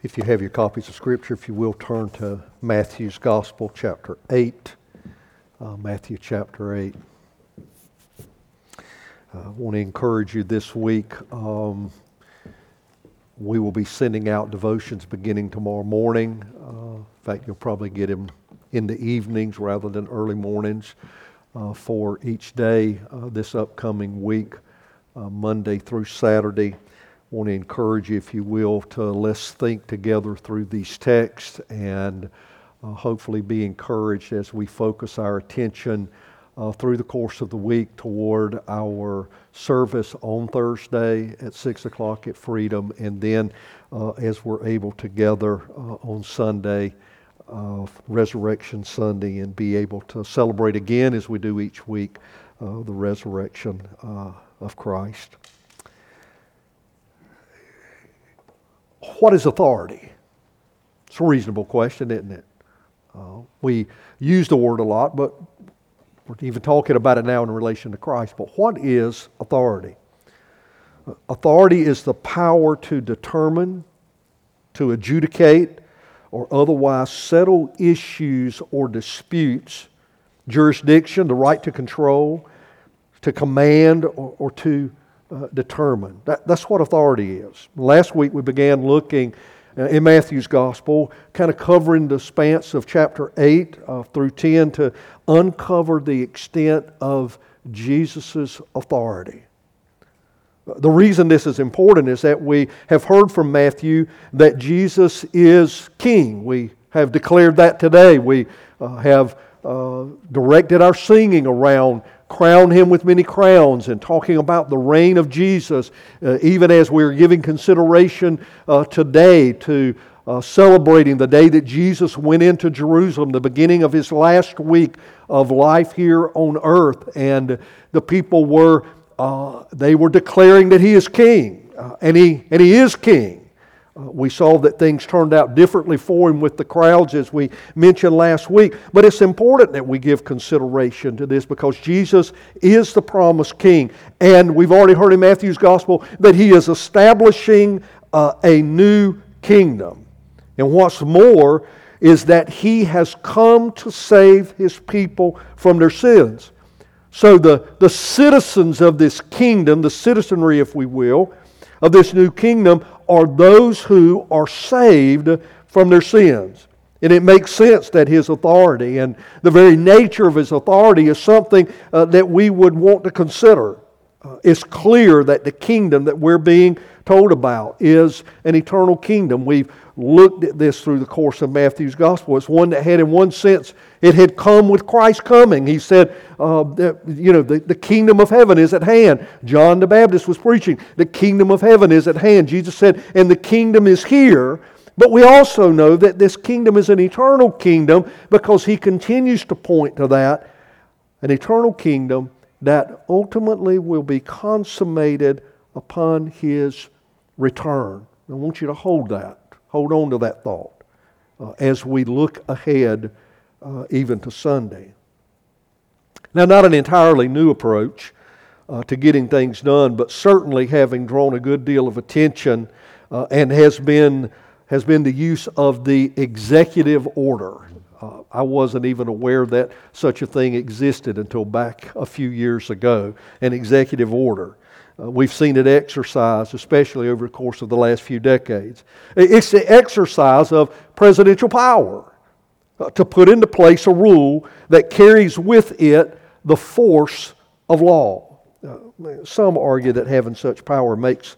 If you have your copies of Scripture, if you will turn to Matthew's Gospel, chapter 8. Uh, Matthew chapter 8. Uh, I want to encourage you this week. Um, we will be sending out devotions beginning tomorrow morning. Uh, in fact, you'll probably get them in the evenings rather than early mornings uh, for each day uh, this upcoming week, uh, Monday through Saturday want to encourage you, if you will, to let's think together through these texts and uh, hopefully be encouraged as we focus our attention uh, through the course of the week toward our service on Thursday at 6 o'clock at Freedom, and then uh, as we're able together uh, on Sunday, uh, Resurrection Sunday, and be able to celebrate again as we do each week uh, the resurrection of Christ. What is authority? It's a reasonable question, isn't it? Uh, we use the word a lot, but we're even talking about it now in relation to Christ. But what is authority? Uh, authority is the power to determine, to adjudicate, or otherwise settle issues or disputes, jurisdiction, the right to control, to command, or, or to uh, determined. That, that's what authority is. Last week we began looking uh, in Matthew's gospel, kind of covering the span of chapter 8 uh, through 10 to uncover the extent of Jesus' authority. The reason this is important is that we have heard from Matthew that Jesus is king. We have declared that today. We uh, have uh, directed our singing around crown him with many crowns and talking about the reign of Jesus, uh, even as we're giving consideration uh, today to uh, celebrating the day that Jesus went into Jerusalem, the beginning of his last week of life here on earth. And the people were, uh, they were declaring that he is king, uh, and, he, and he is king. Uh, we saw that things turned out differently for him with the crowds, as we mentioned last week. But it's important that we give consideration to this because Jesus is the promised king. And we've already heard in Matthew's gospel that he is establishing uh, a new kingdom. And what's more is that he has come to save his people from their sins. So the, the citizens of this kingdom, the citizenry, if we will, of this new kingdom are those who are saved from their sins. And it makes sense that his authority and the very nature of his authority is something uh, that we would want to consider. Uh, it's clear that the kingdom that we're being told about is an eternal kingdom. We've looked at this through the course of Matthew's gospel. It's one that had, in one sense, it had come with Christ coming. He said, uh, that, you know, the, the kingdom of heaven is at hand. John the Baptist was preaching, the kingdom of heaven is at hand. Jesus said, and the kingdom is here. But we also know that this kingdom is an eternal kingdom because he continues to point to that an eternal kingdom that ultimately will be consummated upon his return. I want you to hold that. Hold on to that thought uh, as we look ahead uh, even to Sunday. Now, not an entirely new approach uh, to getting things done, but certainly having drawn a good deal of attention uh, and has been, has been the use of the executive order. Uh, I wasn't even aware that such a thing existed until back a few years ago an executive order. Uh, we've seen it exercised, especially over the course of the last few decades. It's the exercise of presidential power to put into place a rule that carries with it the force of law. Uh, some argue that having such power makes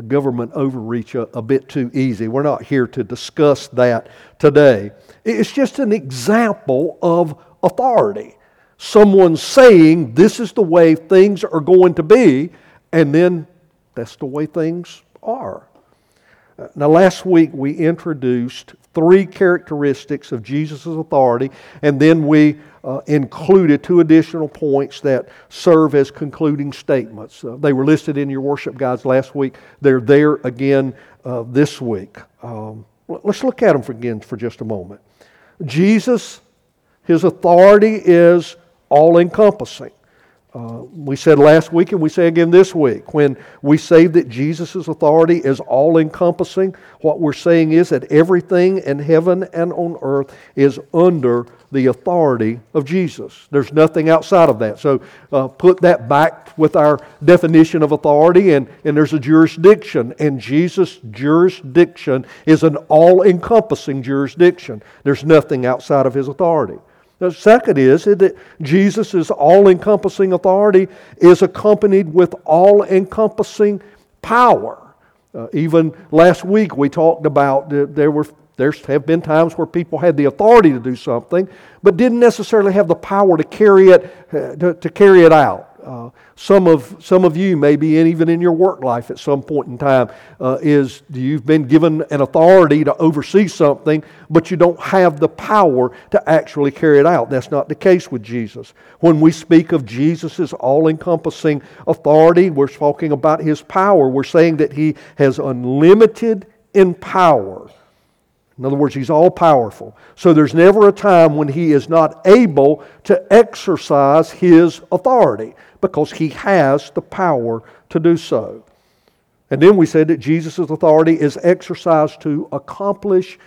government overreach a, a bit too easy. We're not here to discuss that today. It's just an example of authority. Someone saying, This is the way things are going to be, and then that's the way things are. Now, last week we introduced three characteristics of Jesus' authority, and then we uh, included two additional points that serve as concluding statements. Uh, they were listed in your worship guides last week. They're there again uh, this week. Um, let's look at them for, again for just a moment. Jesus, his authority is all encompassing. Uh, we said last week and we say again this week when we say that Jesus' authority is all encompassing, what we're saying is that everything in heaven and on earth is under the authority of Jesus. There's nothing outside of that. So uh, put that back with our definition of authority, and, and there's a jurisdiction. And Jesus' jurisdiction is an all encompassing jurisdiction. There's nothing outside of his authority. The second is that Jesus' all encompassing authority is accompanied with all encompassing power. Uh, even last week we talked about there were there have been times where people had the authority to do something, but didn't necessarily have the power to carry it, uh, to, to carry it out. Uh, some of some of you, maybe in, even in your work life at some point in time, uh, is you've been given an authority to oversee something, but you don't have the power to actually carry it out. That's not the case with Jesus. When we speak of Jesus' all-encompassing authority, we're talking about His power. We're saying that He has unlimited in power. In other words, he's all powerful. So there's never a time when he is not able to exercise his authority because he has the power to do so. And then we said that Jesus' authority is exercised to accomplish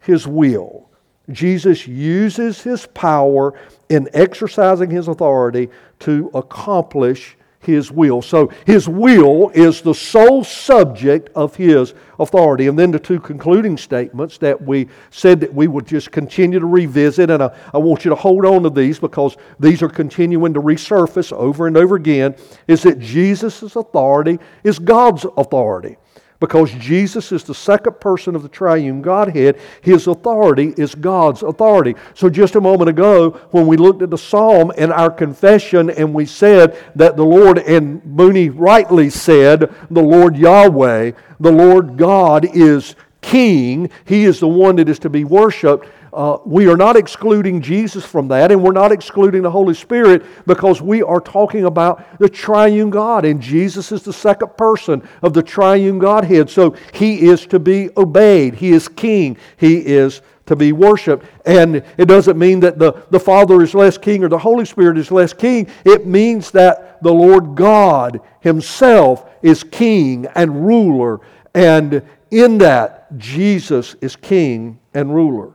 his will. Jesus uses his power in exercising his authority to accomplish his will. So his will is the sole subject of his authority. And then the two concluding statements that we said that we would just continue to revisit, and I, I want you to hold on to these because these are continuing to resurface over and over again, is that Jesus' authority is God's authority. Because Jesus is the second person of the triune Godhead, his authority is God's authority. So, just a moment ago, when we looked at the psalm and our confession, and we said that the Lord, and Mooney rightly said, the Lord Yahweh, the Lord God is King, He is the one that is to be worshiped. Uh, we are not excluding Jesus from that, and we're not excluding the Holy Spirit because we are talking about the triune God, and Jesus is the second person of the triune Godhead. So he is to be obeyed, he is king, he is to be worshiped. And it doesn't mean that the, the Father is less king or the Holy Spirit is less king. It means that the Lord God Himself is king and ruler. And in that, Jesus is king and ruler.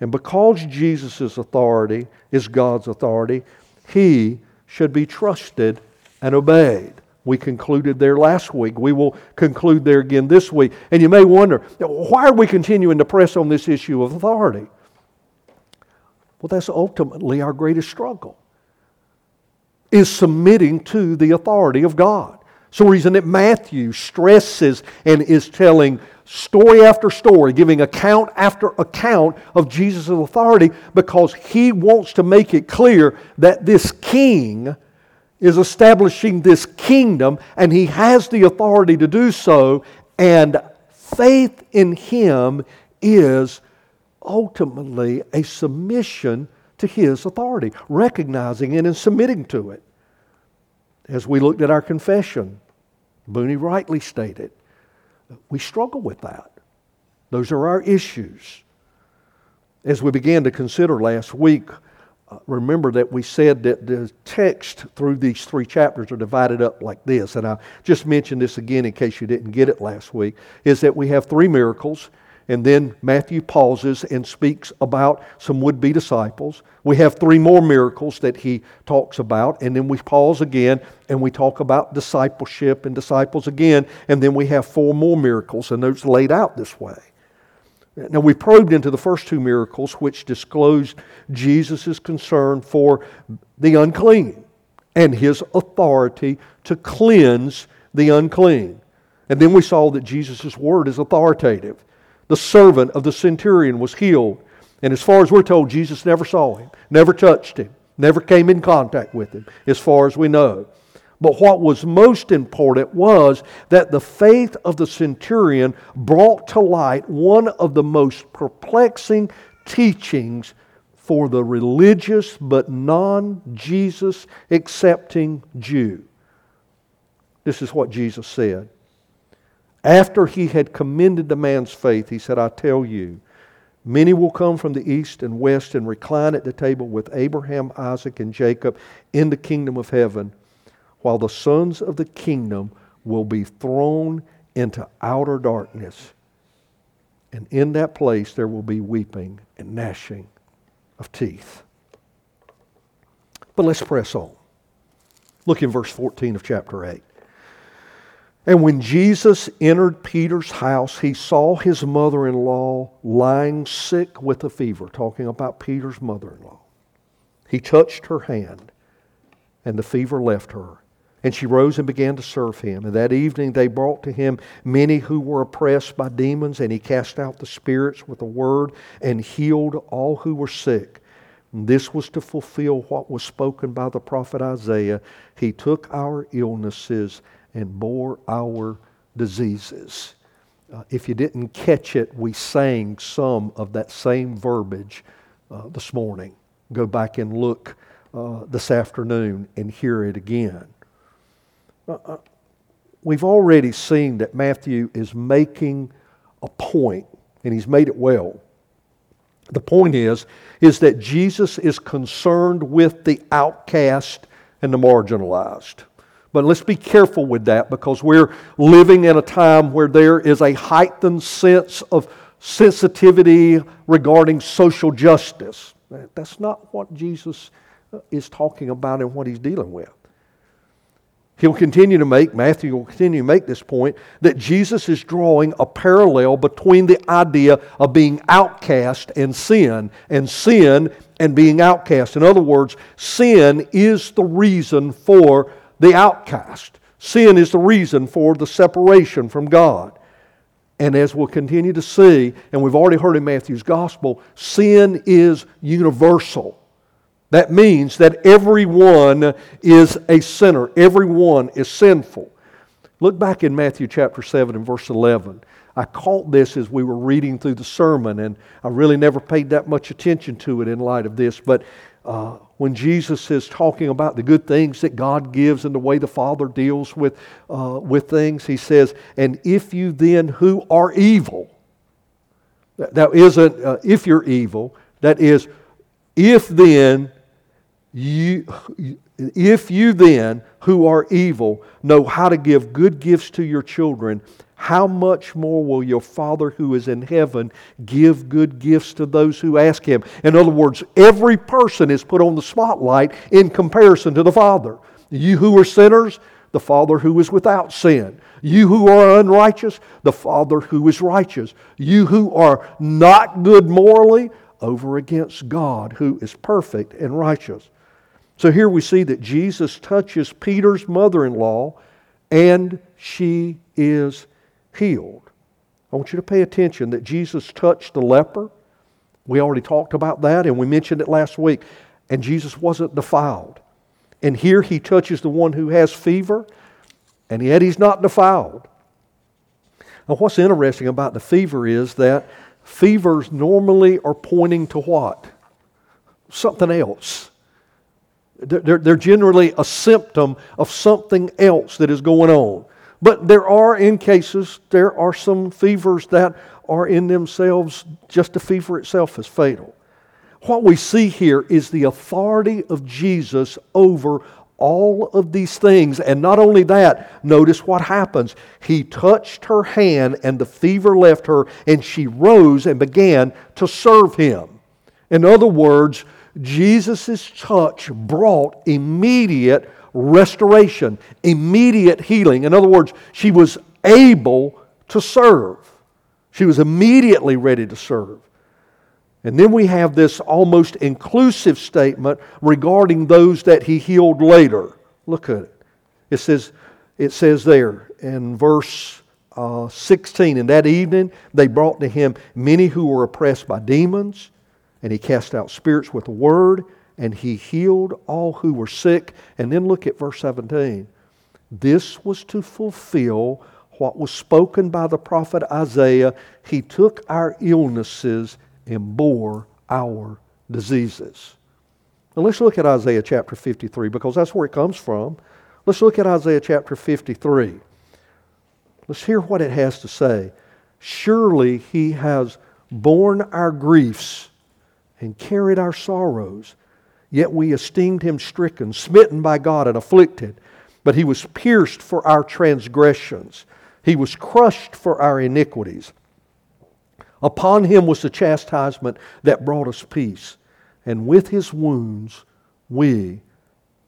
And because Jesus' authority is God's authority, he should be trusted and obeyed. We concluded there last week. We will conclude there again this week. And you may wonder, why are we continuing to press on this issue of authority? Well, that's ultimately our greatest struggle. Is submitting to the authority of God. So, reason that Matthew stresses and is telling story after story, giving account after account of Jesus' authority because he wants to make it clear that this king is establishing this kingdom and he has the authority to do so, and faith in him is ultimately a submission to his authority, recognizing it and submitting to it. As we looked at our confession, Booney rightly stated we struggle with that. Those are our issues. As we began to consider last week, uh, remember that we said that the text through these three chapters are divided up like this. And I just mentioned this again in case you didn't get it last week is that we have three miracles and then Matthew pauses and speaks about some would be disciples. We have three more miracles that he talks about. And then we pause again and we talk about discipleship and disciples again. And then we have four more miracles, and those laid out this way. Now, we probed into the first two miracles, which disclosed Jesus' concern for the unclean and his authority to cleanse the unclean. And then we saw that Jesus' word is authoritative the servant of the centurion was healed. And as far as we're told, Jesus never saw him, never touched him, never came in contact with him, as far as we know. But what was most important was that the faith of the centurion brought to light one of the most perplexing teachings for the religious but non Jesus accepting Jew. This is what Jesus said. After he had commended the man's faith, he said, I tell you, Many will come from the east and west and recline at the table with Abraham, Isaac, and Jacob in the kingdom of heaven, while the sons of the kingdom will be thrown into outer darkness. And in that place there will be weeping and gnashing of teeth. But let's press on. Look in verse 14 of chapter 8. And when Jesus entered Peter's house, he saw his mother in law lying sick with a fever, talking about Peter's mother in law. He touched her hand, and the fever left her. And she rose and began to serve him. And that evening they brought to him many who were oppressed by demons, and he cast out the spirits with a word and healed all who were sick. And this was to fulfill what was spoken by the prophet Isaiah. He took our illnesses and bore our diseases. Uh, if you didn't catch it, we sang some of that same verbiage uh, this morning. Go back and look uh, this afternoon and hear it again. Uh, uh, we've already seen that Matthew is making a point, and he's made it well. The point is, is that Jesus is concerned with the outcast and the marginalized. But let's be careful with that because we're living in a time where there is a heightened sense of sensitivity regarding social justice. That's not what Jesus uh, is talking about and what he's dealing with. He'll continue to make, Matthew will continue to make this point, that Jesus is drawing a parallel between the idea of being outcast and sin, and sin and being outcast. In other words, sin is the reason for the outcast. Sin is the reason for the separation from God. And as we'll continue to see, and we've already heard in Matthew's gospel, sin is universal. That means that everyone is a sinner, everyone is sinful. Look back in Matthew chapter 7 and verse 11. I caught this as we were reading through the sermon, and I really never paid that much attention to it in light of this. But uh, when Jesus is talking about the good things that God gives and the way the Father deals with, uh, with things, he says, And if you then who are evil, that, that isn't uh, if you're evil, that is, if then you, if you then who are evil know how to give good gifts to your children, how much more will your Father who is in heaven give good gifts to those who ask him? In other words, every person is put on the spotlight in comparison to the Father. You who are sinners, the Father who is without sin. You who are unrighteous, the Father who is righteous. You who are not good morally, over against God who is perfect and righteous. So here we see that Jesus touches Peter's mother in law and she is healed. I want you to pay attention that Jesus touched the leper. We already talked about that and we mentioned it last week. And Jesus wasn't defiled. And here he touches the one who has fever, and yet he's not defiled. Now, what's interesting about the fever is that fevers normally are pointing to what? Something else. They're, they're generally a symptom of something else that is going on. But there are, in cases, there are some fevers that are in themselves, just the fever itself is fatal. What we see here is the authority of Jesus over all of these things. And not only that, notice what happens. He touched her hand, and the fever left her, and she rose and began to serve him. In other words, Jesus' touch brought immediate restoration, immediate healing. In other words, she was able to serve. She was immediately ready to serve. And then we have this almost inclusive statement regarding those that he healed later. Look at it. It says, it says there in verse uh, 16, In that evening they brought to him many who were oppressed by demons, and he cast out spirits with a word and he healed all who were sick. And then look at verse 17. This was to fulfill what was spoken by the prophet Isaiah. He took our illnesses and bore our diseases. Now let's look at Isaiah chapter 53 because that's where it comes from. Let's look at Isaiah chapter 53. Let's hear what it has to say. Surely he has borne our griefs, and carried our sorrows. Yet we esteemed him stricken, smitten by God, and afflicted. But he was pierced for our transgressions, he was crushed for our iniquities. Upon him was the chastisement that brought us peace, and with his wounds we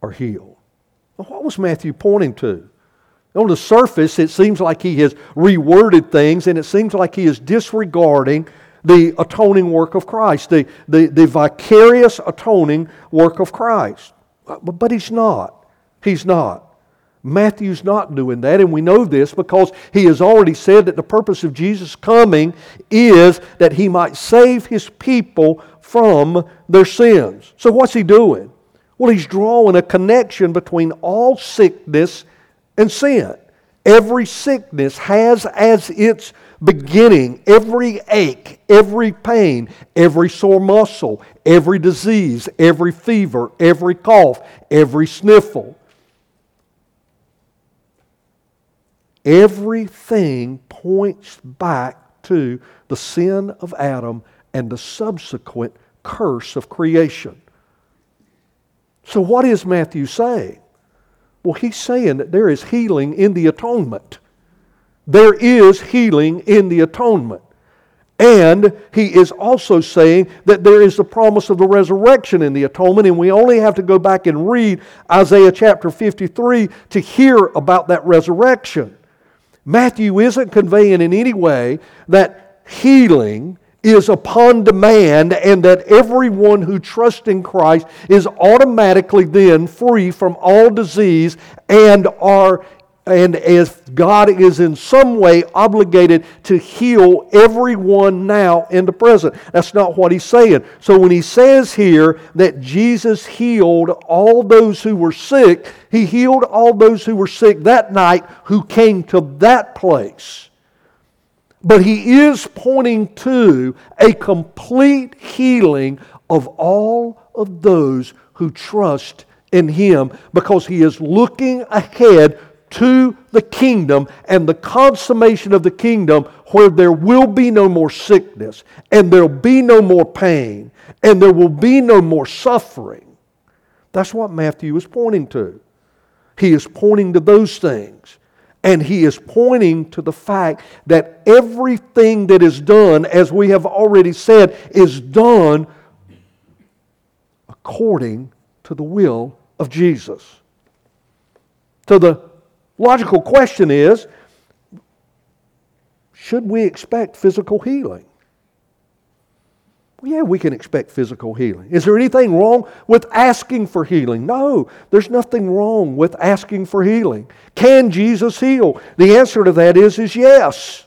are healed. Well, what was Matthew pointing to? On the surface, it seems like he has reworded things and it seems like he is disregarding the atoning work of Christ, the, the, the vicarious atoning work of Christ. Uh, but, but he's not. He's not. Matthew's not doing that, and we know this because he has already said that the purpose of Jesus coming is that he might save his people from their sins. So, what's he doing? Well, he's drawing a connection between all sickness and sin. Every sickness has as its beginning every ache, every pain, every sore muscle, every disease, every fever, every cough, every sniffle. Everything points back to the sin of Adam and the subsequent curse of creation. So, what is Matthew saying? Well, he's saying that there is healing in the atonement. There is healing in the atonement. And he is also saying that there is the promise of the resurrection in the atonement, and we only have to go back and read Isaiah chapter 53 to hear about that resurrection. Matthew isn't conveying in any way that healing is upon demand and that everyone who trusts in Christ is automatically then free from all disease and are and as God is in some way obligated to heal everyone now in the present. That's not what he's saying. So when he says here that Jesus healed all those who were sick, he healed all those who were sick that night who came to that place. But he is pointing to a complete healing of all of those who trust in him because he is looking ahead to the kingdom and the consummation of the kingdom where there will be no more sickness and there will be no more pain and there will be no more suffering. That's what Matthew is pointing to. He is pointing to those things. And he is pointing to the fact that everything that is done, as we have already said, is done according to the will of Jesus. So the logical question is should we expect physical healing? Well, yeah, we can expect physical healing. Is there anything wrong with asking for healing? No, there's nothing wrong with asking for healing. Can Jesus heal? The answer to that is, is yes.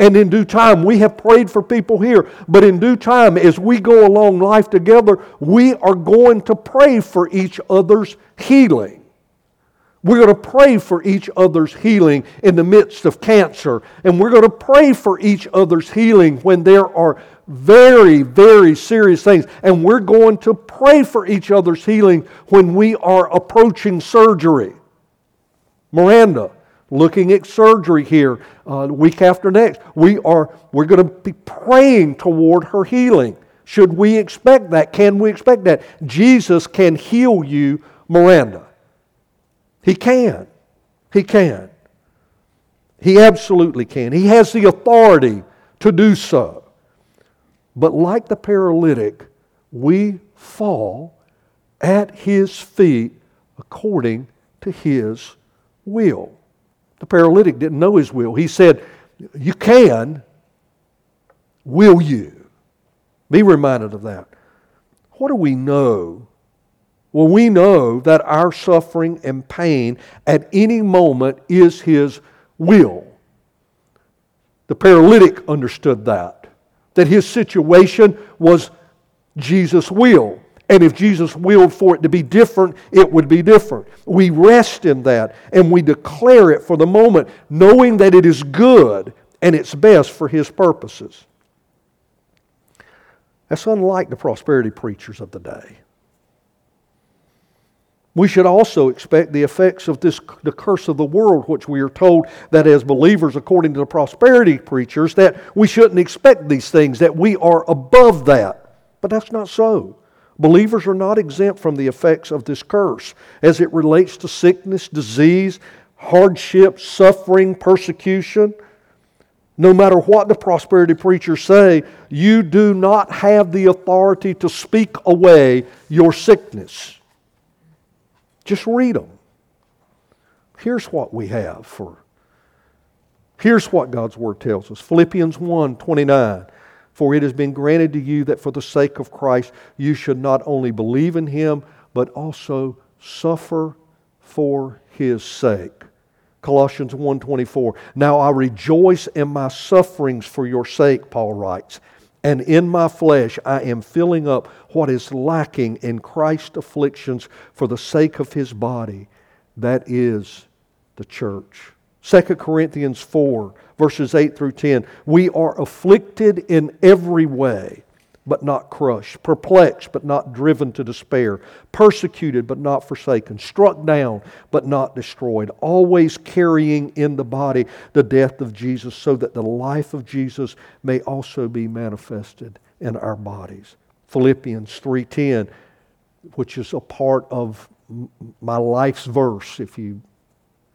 And in due time, we have prayed for people here, but in due time, as we go along life together, we are going to pray for each other's healing. We're going to pray for each other's healing in the midst of cancer. And we're going to pray for each other's healing when there are very, very serious things. And we're going to pray for each other's healing when we are approaching surgery. Miranda, looking at surgery here uh, week after next. We are we're going to be praying toward her healing. Should we expect that? Can we expect that? Jesus can heal you, Miranda. He can. He can. He absolutely can. He has the authority to do so. But like the paralytic, we fall at his feet according to his will. The paralytic didn't know his will. He said, You can, will you? Be reminded of that. What do we know well, we know that our suffering and pain at any moment is His will. The paralytic understood that, that his situation was Jesus' will. And if Jesus willed for it to be different, it would be different. We rest in that and we declare it for the moment, knowing that it is good and it's best for His purposes. That's unlike the prosperity preachers of the day. We should also expect the effects of this, the curse of the world, which we are told that as believers, according to the prosperity preachers, that we shouldn't expect these things, that we are above that. But that's not so. Believers are not exempt from the effects of this curse as it relates to sickness, disease, hardship, suffering, persecution. No matter what the prosperity preachers say, you do not have the authority to speak away your sickness. Just read them. Here's what we have for. Here's what God's word tells us. Philippians 1 29. For it has been granted to you that for the sake of Christ you should not only believe in him, but also suffer for his sake. Colossians 1:24. Now I rejoice in my sufferings for your sake, Paul writes. And in my flesh I am filling up what is lacking in Christ's afflictions for the sake of his body, that is the church. 2 Corinthians 4 verses 8 through 10. We are afflicted in every way, but not crushed, perplexed, but not driven to despair, persecuted, but not forsaken, struck down, but not destroyed, always carrying in the body the death of Jesus, so that the life of Jesus may also be manifested in our bodies. Philippians 3:10, which is a part of my life's verse, if you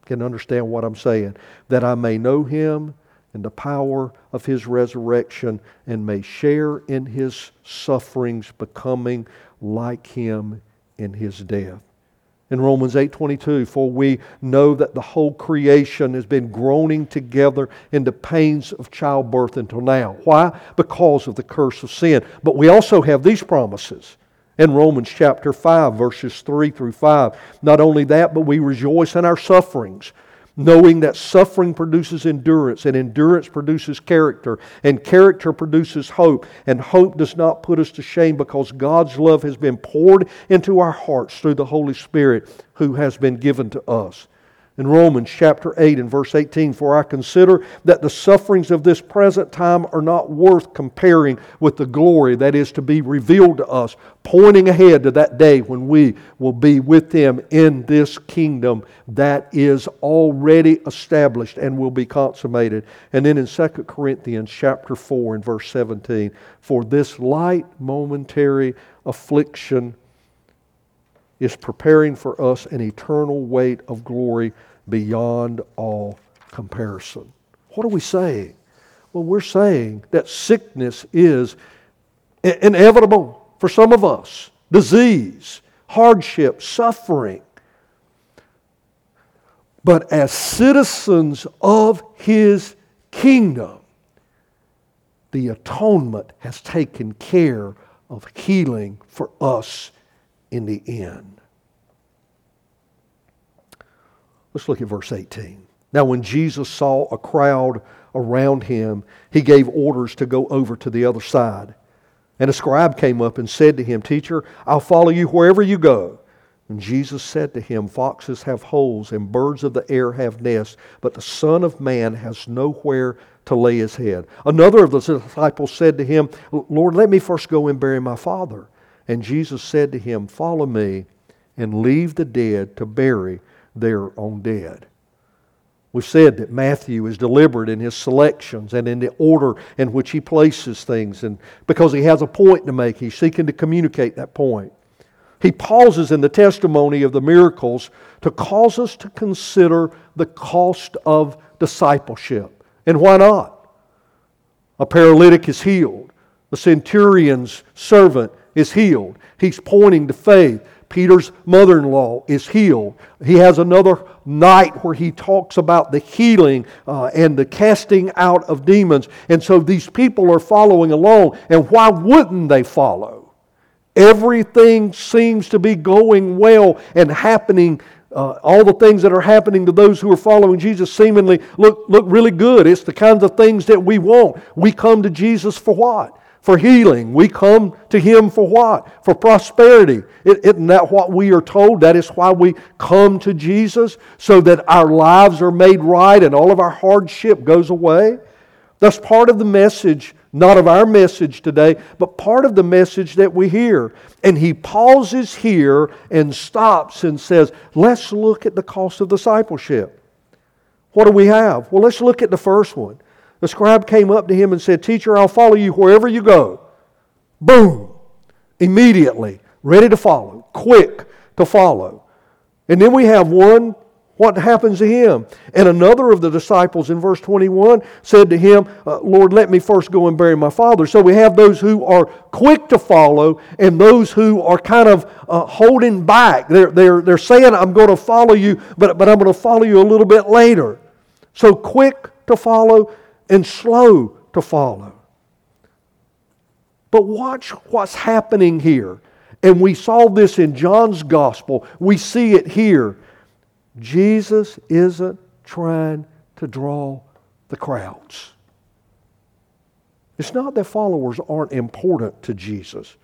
can understand what I'm saying, that I may know him and the power of his resurrection and may share in his sufferings becoming like him in his death. In Romans 8:22 for we know that the whole creation has been groaning together in the pains of childbirth until now. Why? Because of the curse of sin. But we also have these promises in Romans chapter 5 verses 3 through 5 not only that but we rejoice in our sufferings knowing that suffering produces endurance, and endurance produces character, and character produces hope, and hope does not put us to shame because God's love has been poured into our hearts through the Holy Spirit who has been given to us in Romans chapter 8 and verse 18 For I consider that the sufferings of this present time are not worth comparing with the glory that is to be revealed to us, pointing ahead to that day when we will be with Him in this kingdom that is already established and will be consummated. And then in 2 Corinthians chapter 4 and verse 17 For this light momentary affliction is preparing for us an eternal weight of glory beyond all comparison. What are we saying? Well, we're saying that sickness is inevitable for some of us disease, hardship, suffering. But as citizens of His kingdom, the atonement has taken care of healing for us in the end. Let's look at verse 18. Now, when Jesus saw a crowd around him, he gave orders to go over to the other side. And a scribe came up and said to him, Teacher, I'll follow you wherever you go. And Jesus said to him, Foxes have holes and birds of the air have nests, but the Son of Man has nowhere to lay his head. Another of the disciples said to him, Lord, let me first go and bury my father. And Jesus said to him, Follow me and leave the dead to bury their own dead. We've said that Matthew is deliberate in his selections and in the order in which he places things, and because he has a point to make, he's seeking to communicate that point. He pauses in the testimony of the miracles to cause us to consider the cost of discipleship. And why not? A paralytic is healed. The centurion's servant is healed. He's pointing to faith. Peter's mother in law is healed. He has another night where he talks about the healing uh, and the casting out of demons. And so these people are following along. And why wouldn't they follow? Everything seems to be going well and happening. Uh, all the things that are happening to those who are following Jesus seemingly look, look really good. It's the kinds of things that we want. We come to Jesus for what? For healing. We come to Him for what? For prosperity. Isn't that what we are told? That is why we come to Jesus, so that our lives are made right and all of our hardship goes away. That's part of the message, not of our message today, but part of the message that we hear. And he pauses here and stops and says, Let's look at the cost of discipleship. What do we have? Well, let's look at the first one. The scribe came up to him and said, Teacher, I'll follow you wherever you go. Boom! Immediately, ready to follow, quick to follow. And then we have one what happens to him? And another of the disciples in verse 21 said to him, uh, Lord, let me first go and bury my father. So we have those who are quick to follow and those who are kind of uh, holding back. They're, they're, they're saying, I'm going to follow you, but, but I'm going to follow you a little bit later. So quick to follow and slow to follow. But watch what's happening here. And we saw this in John's gospel. We see it here. Jesus isn't trying to draw the crowds. It's not that followers aren't important to Jesus.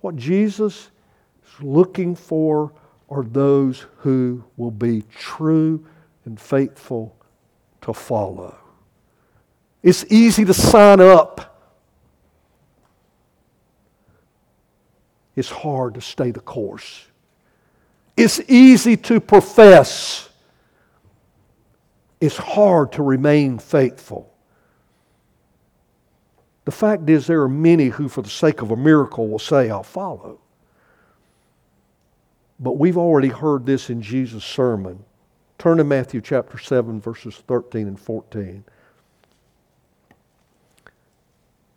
What Jesus is looking for are those who will be true and faithful to follow. It's easy to sign up. It's hard to stay the course. It's easy to profess. It's hard to remain faithful. The fact is, there are many who, for the sake of a miracle, will say, I'll follow. But we've already heard this in Jesus' sermon. Turn to Matthew chapter 7, verses 13 and 14.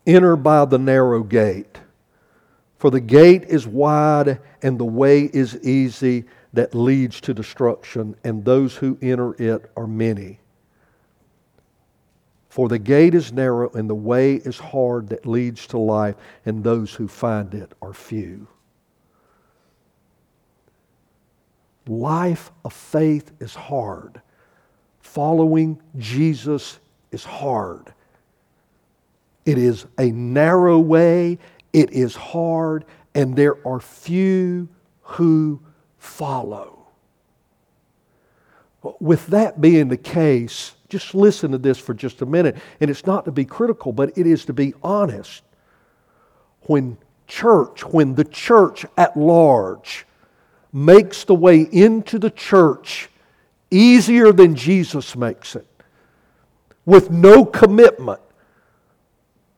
Enter by the narrow gate. For the gate is wide and the way is easy that leads to destruction, and those who enter it are many. For the gate is narrow and the way is hard that leads to life, and those who find it are few. Life of faith is hard. Following Jesus is hard. It is a narrow way it is hard, and there are few who follow. With that being the case, just listen to this for just a minute. And it's not to be critical, but it is to be honest. When church, when the church at large makes the way into the church easier than Jesus makes it, with no commitment,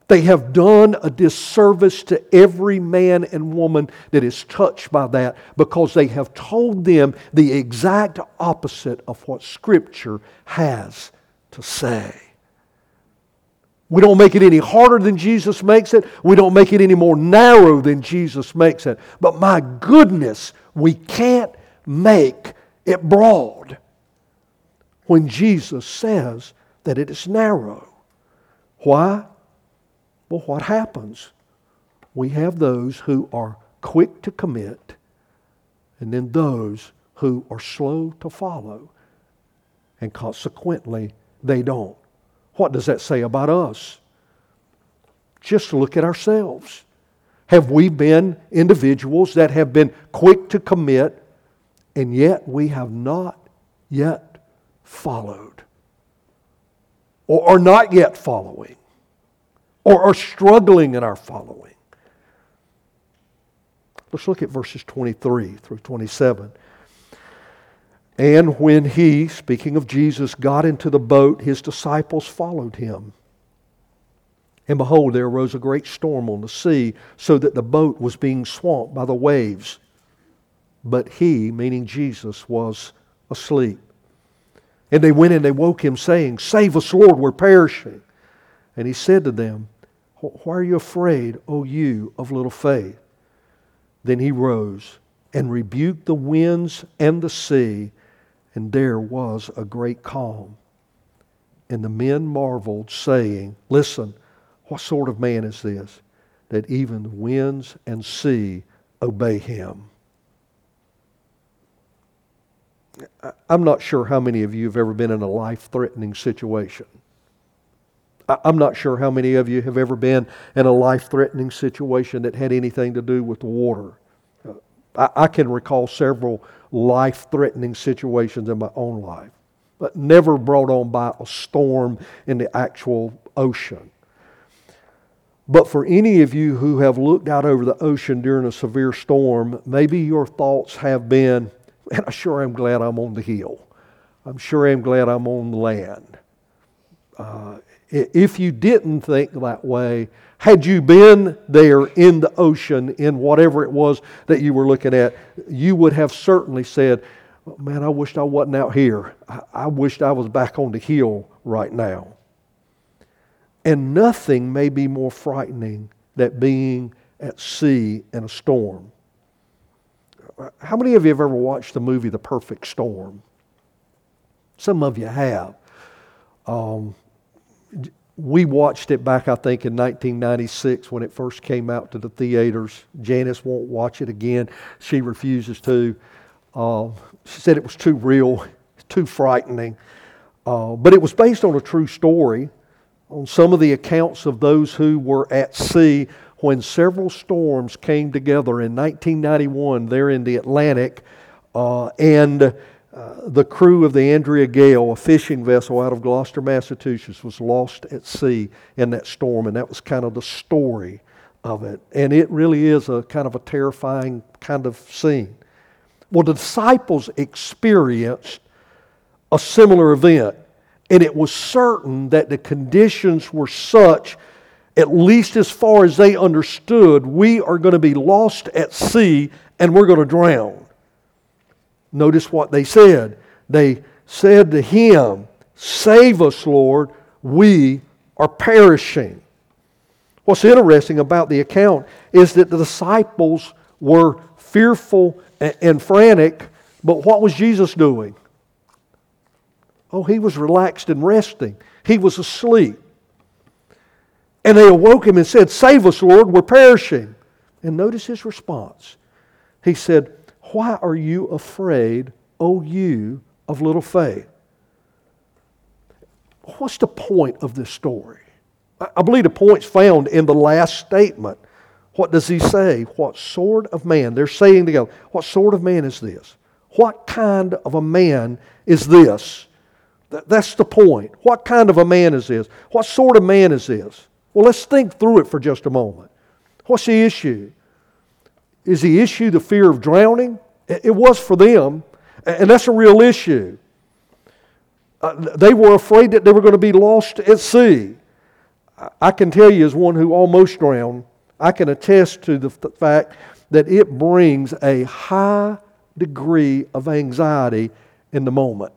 they have done a disservice to every man and woman that is touched by that because they have told them the exact opposite of what Scripture has to say. We don't make it any harder than Jesus makes it. We don't make it any more narrow than Jesus makes it. But my goodness, we can't make it broad when Jesus says that it is narrow. Why? Well, what happens? We have those who are quick to commit, and then those who are slow to follow, and consequently, they don't. What does that say about us? Just look at ourselves. Have we been individuals that have been quick to commit, and yet we have not yet followed, or are not yet following? or are struggling in our following. Let's look at verses 23 through 27. And when he, speaking of Jesus, got into the boat, his disciples followed him. And behold, there arose a great storm on the sea, so that the boat was being swamped by the waves. But he, meaning Jesus, was asleep. And they went and they woke him, saying, Save us, Lord, we're perishing. And he said to them, why are you afraid, O you of little faith? Then he rose and rebuked the winds and the sea, and there was a great calm. And the men marveled, saying, Listen, what sort of man is this, that even the winds and sea obey him? I'm not sure how many of you have ever been in a life threatening situation. I'm not sure how many of you have ever been in a life threatening situation that had anything to do with the water. Uh, I, I can recall several life threatening situations in my own life. but never brought on by a storm in the actual ocean. But for any of you who have looked out over the ocean during a severe storm, maybe your thoughts have been, man, I sure am glad I'm on the hill. I'm sure I am glad I'm on the land. Uh, if you didn't think that way, had you been there in the ocean, in whatever it was that you were looking at, you would have certainly said, Man, I wished I wasn't out here. I, I wished I was back on the hill right now. And nothing may be more frightening than being at sea in a storm. How many of you have ever watched the movie The Perfect Storm? Some of you have. Um, we watched it back, I think, in 1996 when it first came out to the theaters. Janice won't watch it again. She refuses to. Uh, she said it was too real, too frightening. Uh, but it was based on a true story, on some of the accounts of those who were at sea when several storms came together in 1991 there in the Atlantic. Uh, and uh, the crew of the Andrea Gail, a fishing vessel out of Gloucester, Massachusetts, was lost at sea in that storm, and that was kind of the story of it. And it really is a kind of a terrifying kind of scene. Well, the disciples experienced a similar event, and it was certain that the conditions were such, at least as far as they understood, we are going to be lost at sea and we're going to drown. Notice what they said. They said to him, Save us, Lord, we are perishing. What's interesting about the account is that the disciples were fearful and frantic, but what was Jesus doing? Oh, he was relaxed and resting. He was asleep. And they awoke him and said, Save us, Lord, we're perishing. And notice his response. He said, why are you afraid, O you of little faith? What's the point of this story? I believe the point's found in the last statement. What does he say? What sort of man? They're saying together, what sort of man is this? What kind of a man is this? That's the point. What kind of a man is this? What sort of man is this? Well, let's think through it for just a moment. What's the issue? Is the issue the fear of drowning? It was for them, and that's a real issue. Uh, they were afraid that they were going to be lost at sea. I can tell you, as one who almost drowned, I can attest to the fact that it brings a high degree of anxiety in the moment.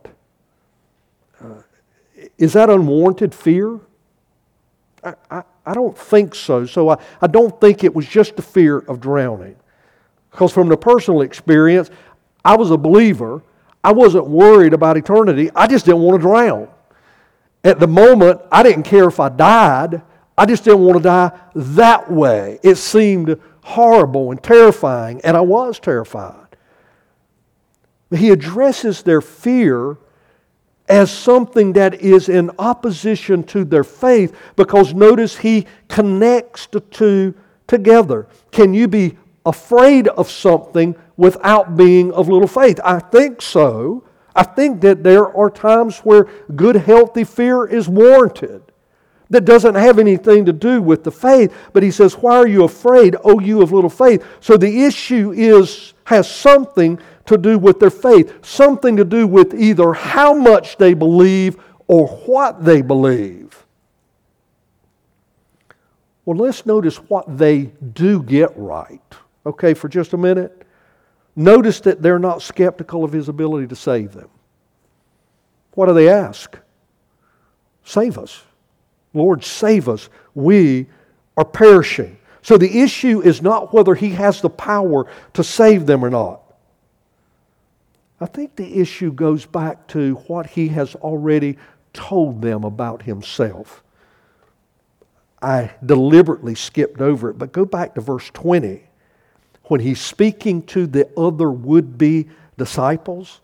Is that unwarranted fear? I, I, I, don't think so. So I, I don't think it was just the fear of drowning. Because from the personal experience, I was a believer. I wasn't worried about eternity. I just didn't want to drown. At the moment, I didn't care if I died. I just didn't want to die that way. It seemed horrible and terrifying, and I was terrified. He addresses their fear as something that is in opposition to their faith because notice he connects the two together. Can you be afraid of something without being of little faith? I think so. I think that there are times where good, healthy fear is warranted. That doesn't have anything to do with the faith, but he says, Why are you afraid, O you of little faith? So the issue is, has something to do with their faith, something to do with either how much they believe or what they believe. Well, let's notice what they do get right okay, for just a minute, notice that they're not skeptical of his ability to save them. What do they ask? Save us. Lord, save us. We are perishing. So the issue is not whether he has the power to save them or not. I think the issue goes back to what he has already told them about himself. I deliberately skipped over it, but go back to verse 20 when he's speaking to the other would be disciples.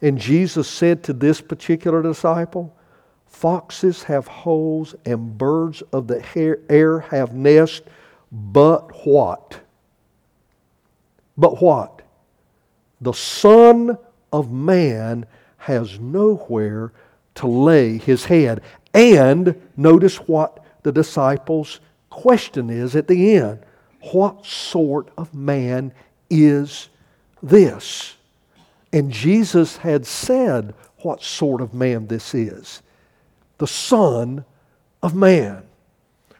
And Jesus said to this particular disciple, Foxes have holes and birds of the air have nests, but what? But what? The Son of Man has nowhere to lay his head. And notice what the disciples' question is at the end What sort of man is this? And Jesus had said what sort of man this is the Son of Man.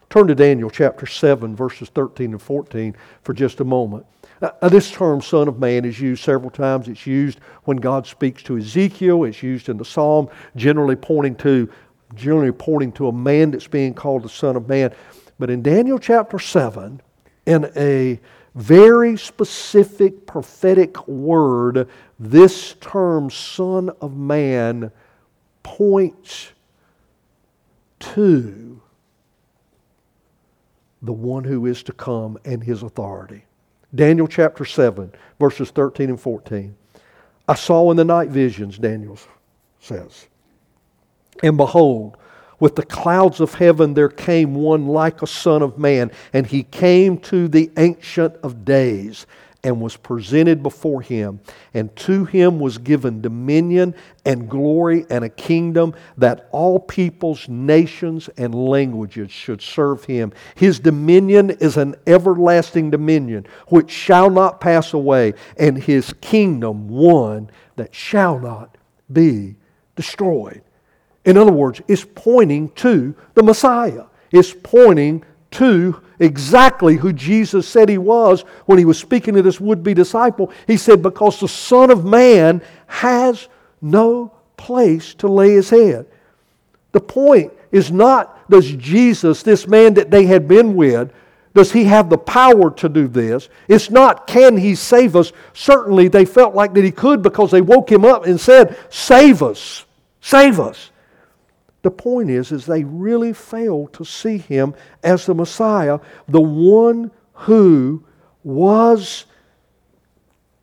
Turn to Daniel chapter 7, verses 13 and 14 for just a moment. Now, this term, Son of Man, is used several times. It's used when God speaks to Ezekiel. It's used in the Psalm, generally pointing to, generally pointing to a man that's being called the Son of Man. But in Daniel chapter 7, in a very specific prophetic word, this term, Son of Man, points to the one who is to come and his authority. Daniel chapter 7, verses 13 and 14. I saw in the night visions, Daniel says, and behold, with the clouds of heaven there came one like a son of man, and he came to the Ancient of Days and was presented before him. And to him was given dominion and glory and a kingdom that all peoples, nations, and languages should serve him. His dominion is an everlasting dominion which shall not pass away, and his kingdom one that shall not be destroyed. In other words, it's pointing to the Messiah. It's pointing to exactly who Jesus said he was when he was speaking to this would be disciple. He said, Because the Son of Man has no place to lay his head. The point is not does Jesus, this man that they had been with, does he have the power to do this? It's not can he save us? Certainly they felt like that he could because they woke him up and said, Save us, save us. The point is, is they really failed to see him as the Messiah, the one who was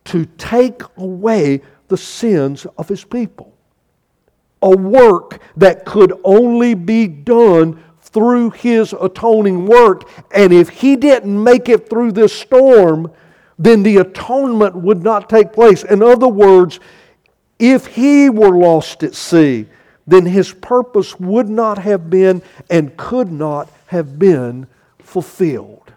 to take away the sins of his people. A work that could only be done through his atoning work. And if he didn't make it through this storm, then the atonement would not take place. In other words, if he were lost at sea, then his purpose would not have been and could not have been fulfilled.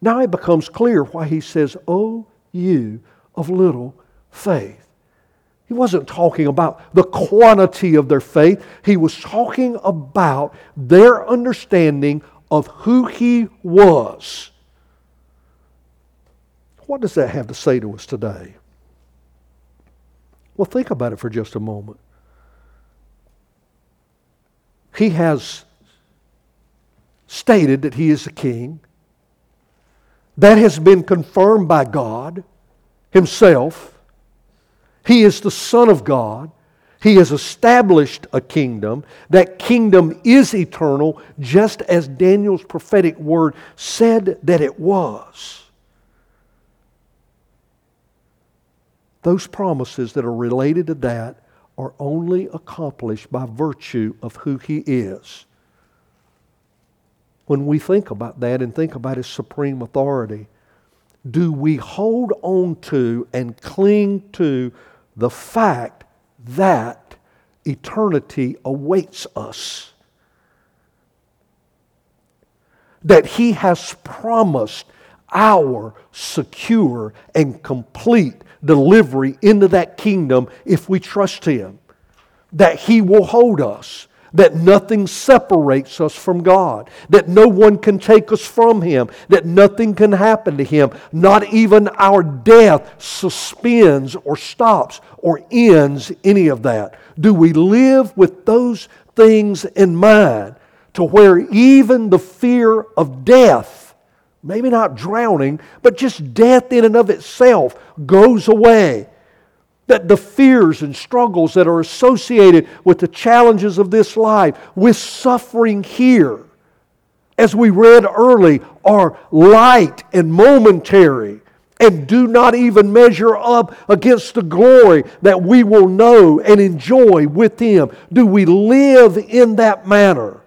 Now it becomes clear why he says, Oh, you of little faith. He wasn't talking about the quantity of their faith, he was talking about their understanding of who he was. What does that have to say to us today? Well, think about it for just a moment. He has stated that he is the king. That has been confirmed by God Himself. He is the Son of God. He has established a kingdom. That kingdom is eternal, just as Daniel's prophetic word said that it was. Those promises that are related to that are only accomplished by virtue of who He is. When we think about that and think about His supreme authority, do we hold on to and cling to the fact that eternity awaits us? That He has promised our secure and complete delivery into that kingdom if we trust Him. That He will hold us. That nothing separates us from God. That no one can take us from Him. That nothing can happen to Him. Not even our death suspends or stops or ends any of that. Do we live with those things in mind to where even the fear of death maybe not drowning, but just death in and of itself goes away. That the fears and struggles that are associated with the challenges of this life, with suffering here, as we read early, are light and momentary and do not even measure up against the glory that we will know and enjoy with Him. Do we live in that manner?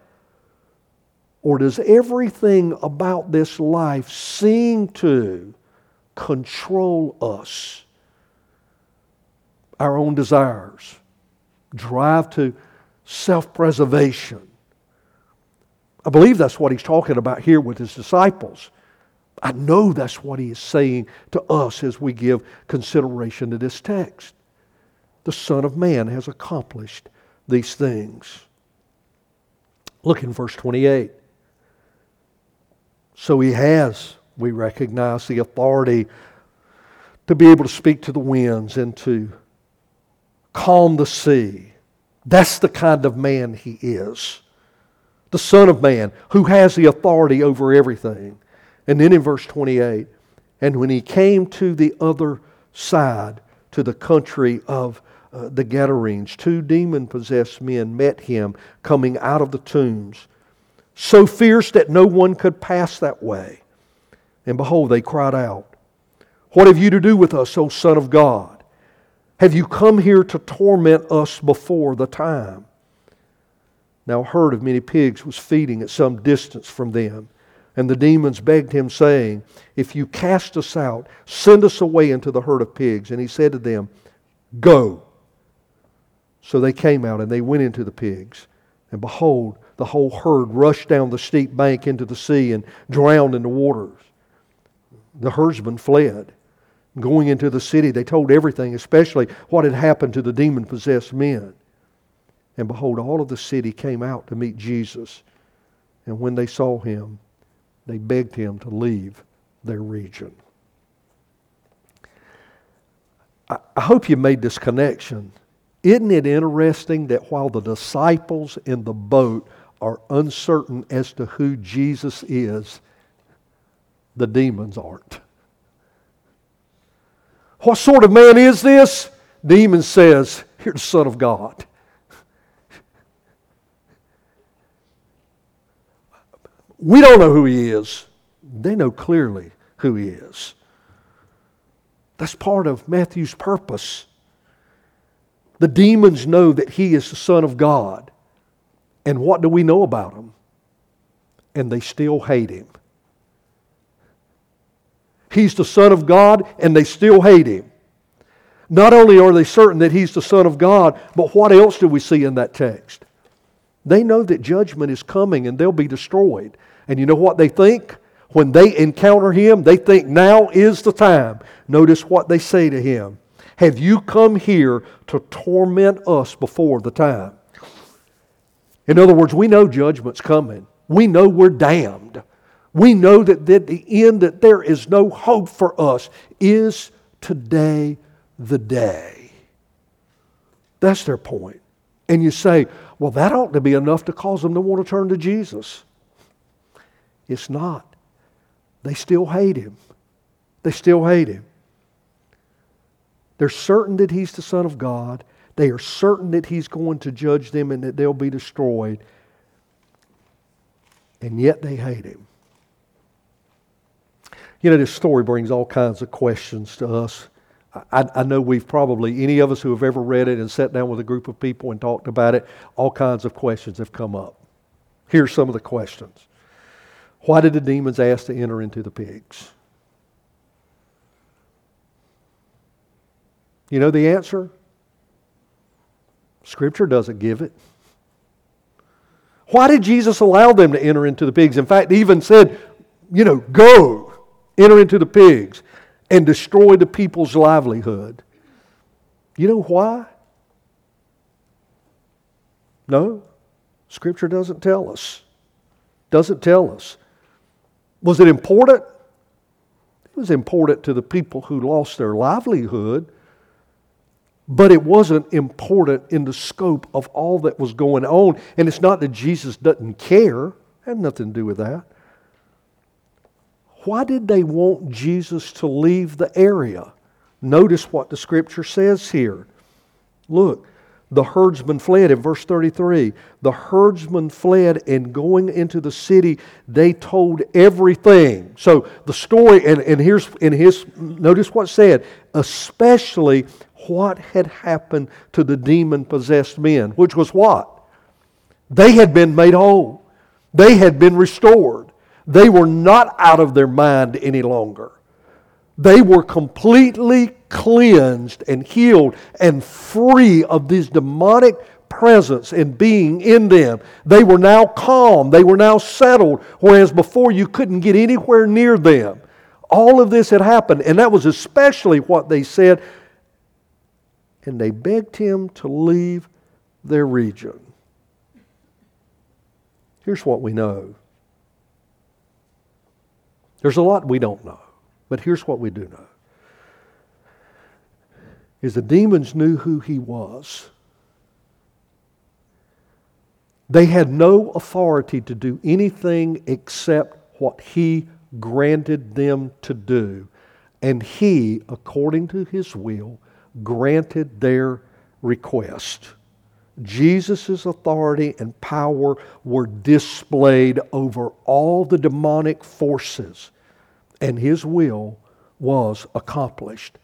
Or does everything about this life seem to control us? our own desires, drive to self preservation. I believe that's what he's talking about here with his disciples. I know that's what he is saying to us as we give consideration to this text. The Son of Man has accomplished these things. Look in verse 28. So he has, we recognize, the authority to be able to speak to the winds and to calm the sea. That's the kind of man he is. The Son of Man who has the authority over everything. And then in verse 28, and when he came to the other side, to the country of uh, the Gadarenes, two demon possessed men met him coming out of the tombs, so fierce that no one could pass that way. And behold, they cried out, What have you to do with us, O Son of God? Have you come here to torment us before the time? Now a herd of many pigs was feeding at some distance from them. And the demons begged him, saying, If you cast us out, send us away into the herd of pigs. And he said to them, Go. So they came out and they went into the pigs. And behold, the whole herd rushed down the steep bank into the sea and drowned in the waters. The herdsmen fled. Going into the city, they told everything, especially what had happened to the demon possessed men. And behold, all of the city came out to meet Jesus. And when they saw him, they begged him to leave their region. I, hope you made this connection. Isn't it interesting that while the disciples in the boat are uncertain as to who Jesus is, the demons aren't? What sort of man is this? Demon says, You're the Son of God. We don't know who he is. They know clearly who he is. That's part of Matthew's purpose. The demons know that he is the Son of God. And what do we know about him? And they still hate him. He's the Son of God, and they still hate him. Not only are they certain that he's the Son of God, but what else do we see in that text? They know that judgment is coming and they'll be destroyed. And you know what they think? When they encounter him, they think now is the time. Notice what they say to him Have you come here to torment us before the time? In other words, we know judgment's coming. We know we're damned. We know that at the end that there is no hope for us. Is today the day? That's their point. And you say, well, that ought to be enough to cause them to want to turn to Jesus. It's not. They still hate him. They still hate him. They're certain that he's the Son of God. They are certain that he's going to judge them and that they'll be destroyed. And yet they hate him. You know, this story brings all kinds of questions to us. I, I, know we've probably, any of us who have ever read it and sat down with a group of people and talked about it, all kinds of questions have come up. Here's some of the questions why did the demons ask to enter into the pigs? You know the answer? Scripture doesn't give it. Why did Jesus allow them to enter into the pigs? In fact, he even said, you know, go, enter into the pigs and destroy the people's livelihood. You know why? No, Scripture doesn't tell us. Doesn't tell us. Was it important? It was important to the people who lost their livelihood, but it wasn't important in the scope of all that was going on. And it's not that Jesus doesn't care, it had nothing to do with that. Why did they want Jesus to leave the area? Notice what the scripture says here. Look, the herdsmen fled in verse 33 the herdsmen fled and going into the city they told everything so the story and, and here's in his notice what said especially what had happened to the demon possessed men which was what they had been made whole they had been restored they were not out of their mind any longer They were completely cleansed and healed and free of this demonic presence and being in them. They were now calm. They were now settled, whereas before you couldn't get anywhere near them. All of this had happened, and that was especially what they said. And they begged him to leave their region. Here's what we know there's a lot we don't know, but here's what we do know is the demons knew who he was. They had no authority to do anything except what he granted them to do. And he, according to his will, granted their request. Jesus' authority and power were displayed over all the demonic forces, and his will was accomplished.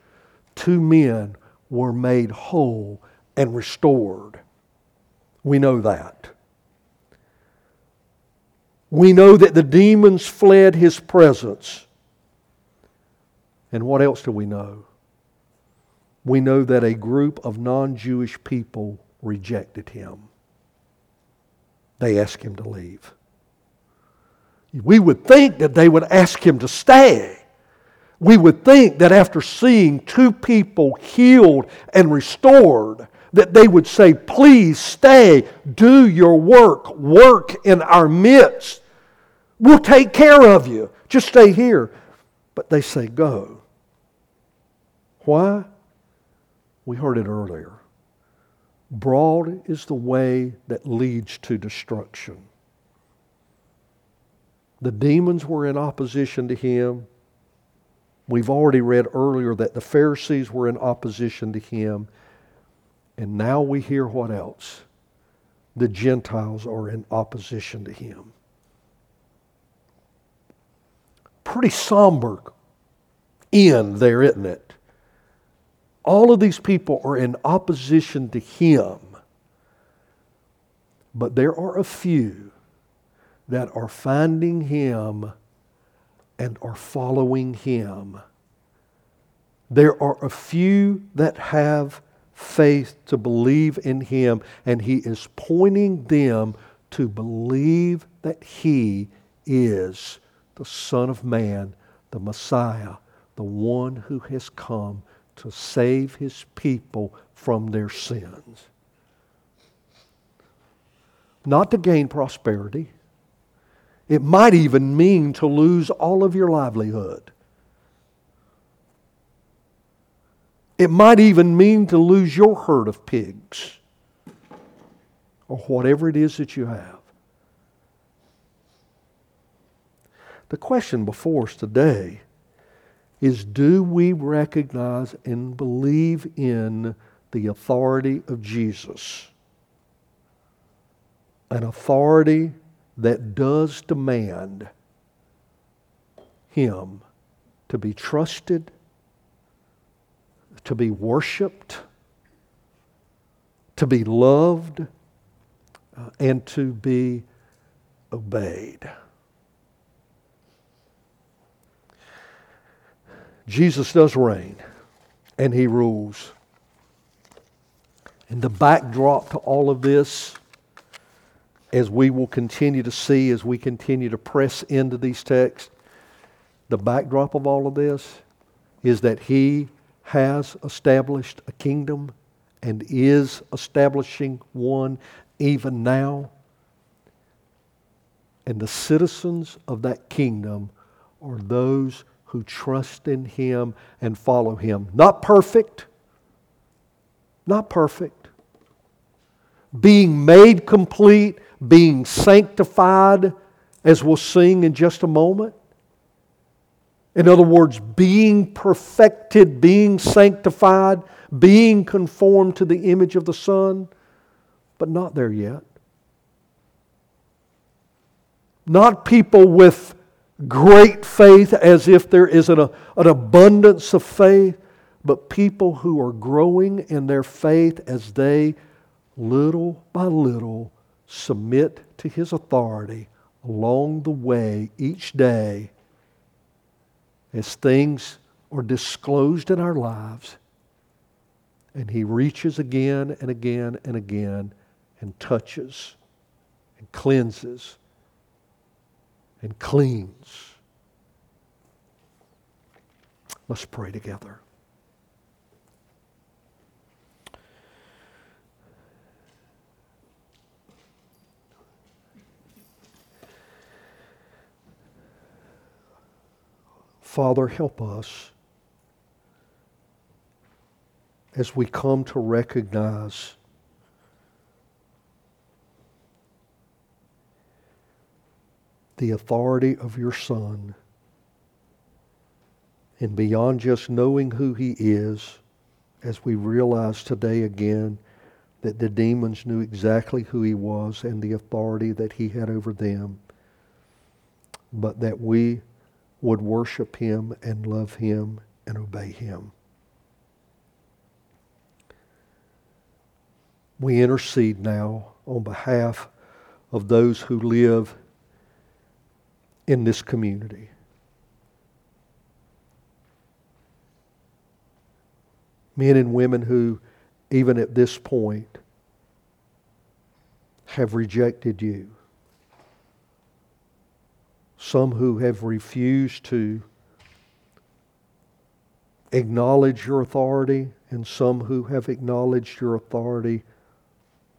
Two men were made whole and restored. We know that. We know that the demons fled his presence. And what else do we know? We know that a group of non Jewish people rejected him. They asked him to leave. We would think that they would ask him to stay. We would think that after seeing two people healed and restored, that they would say, Please stay, do your work, work in our midst. We'll take care of you. Just stay here. But they say, Go. Why? We heard it earlier. Broad is the way that leads to destruction. The demons were in opposition to him. We've already read earlier that the Pharisees were in opposition to him. And now we hear what else? The Gentiles are in opposition to him. Pretty somber end there, isn't it? All of these people are in opposition to him. But there are a few that are finding him and are following him. There are a few that have faith to believe in him, and he is pointing them to believe that he is the Son of Man, the Messiah, the one who has come to save his people from their sins. Not to gain prosperity. It might even mean to lose all of your livelihood. It might even mean to lose your herd of pigs or whatever it is that you have. The question before us today is do we recognize and believe in the authority of Jesus? An authority that does demand him to be trusted, to be worshiped, to be loved, uh, and to be obeyed. Jesus does reign and he rules. And the backdrop to all of this, as we will continue to see as we continue to press into these texts, the backdrop of all of this is that he has established a kingdom and is establishing one even now. And the citizens of that kingdom are those who trust in Him and follow Him. Not perfect, not perfect. Being made complete, being sanctified, as we'll sing in just a moment. In other words, being perfected, being sanctified, being conformed to the image of the Son, but not there yet. Not people with great faith as if there is an, an abundance of faith, but people who are growing in their faith as they, little by little, submit to His authority along the way each day as things are disclosed in our lives. And He reaches again and again and again and touches and cleanses and cleans. Let's pray together. Father, help us as we come to recognize the authority of your Son. And beyond just knowing who he is, as we realize today again that the demons knew exactly who he was and the authority that he had over them, but that we would worship him and love him and obey him. We intercede now on behalf of those who live in this community. Men and women who, even at this point, have rejected you some who have refused to acknowledge your authority, and some who have acknowledged your authority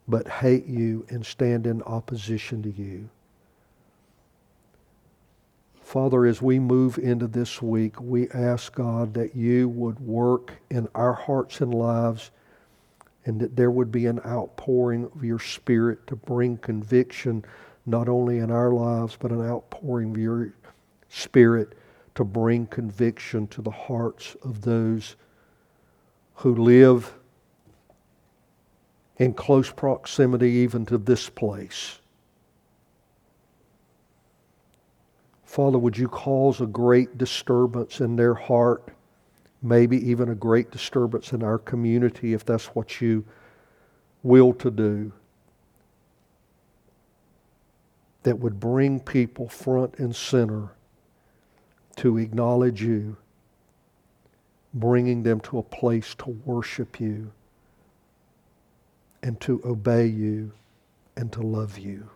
but hate you and stand in opposition to you. Father, as we move into this week, we ask God that you would work in our hearts and lives and that there would be an outpouring of your Spirit to bring conviction not only in our lives, but an outpouring of your Spirit to bring conviction to the hearts of those who live in close proximity even to this place. Father, would you cause a great disturbance in their heart, maybe even a great disturbance in our community if that's what you will to do? that would bring people front and center to acknowledge you, bringing them to a place to worship you and to obey you and to love you.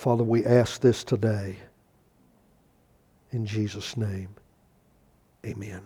Father, we ask this today. In Jesus' name, amen.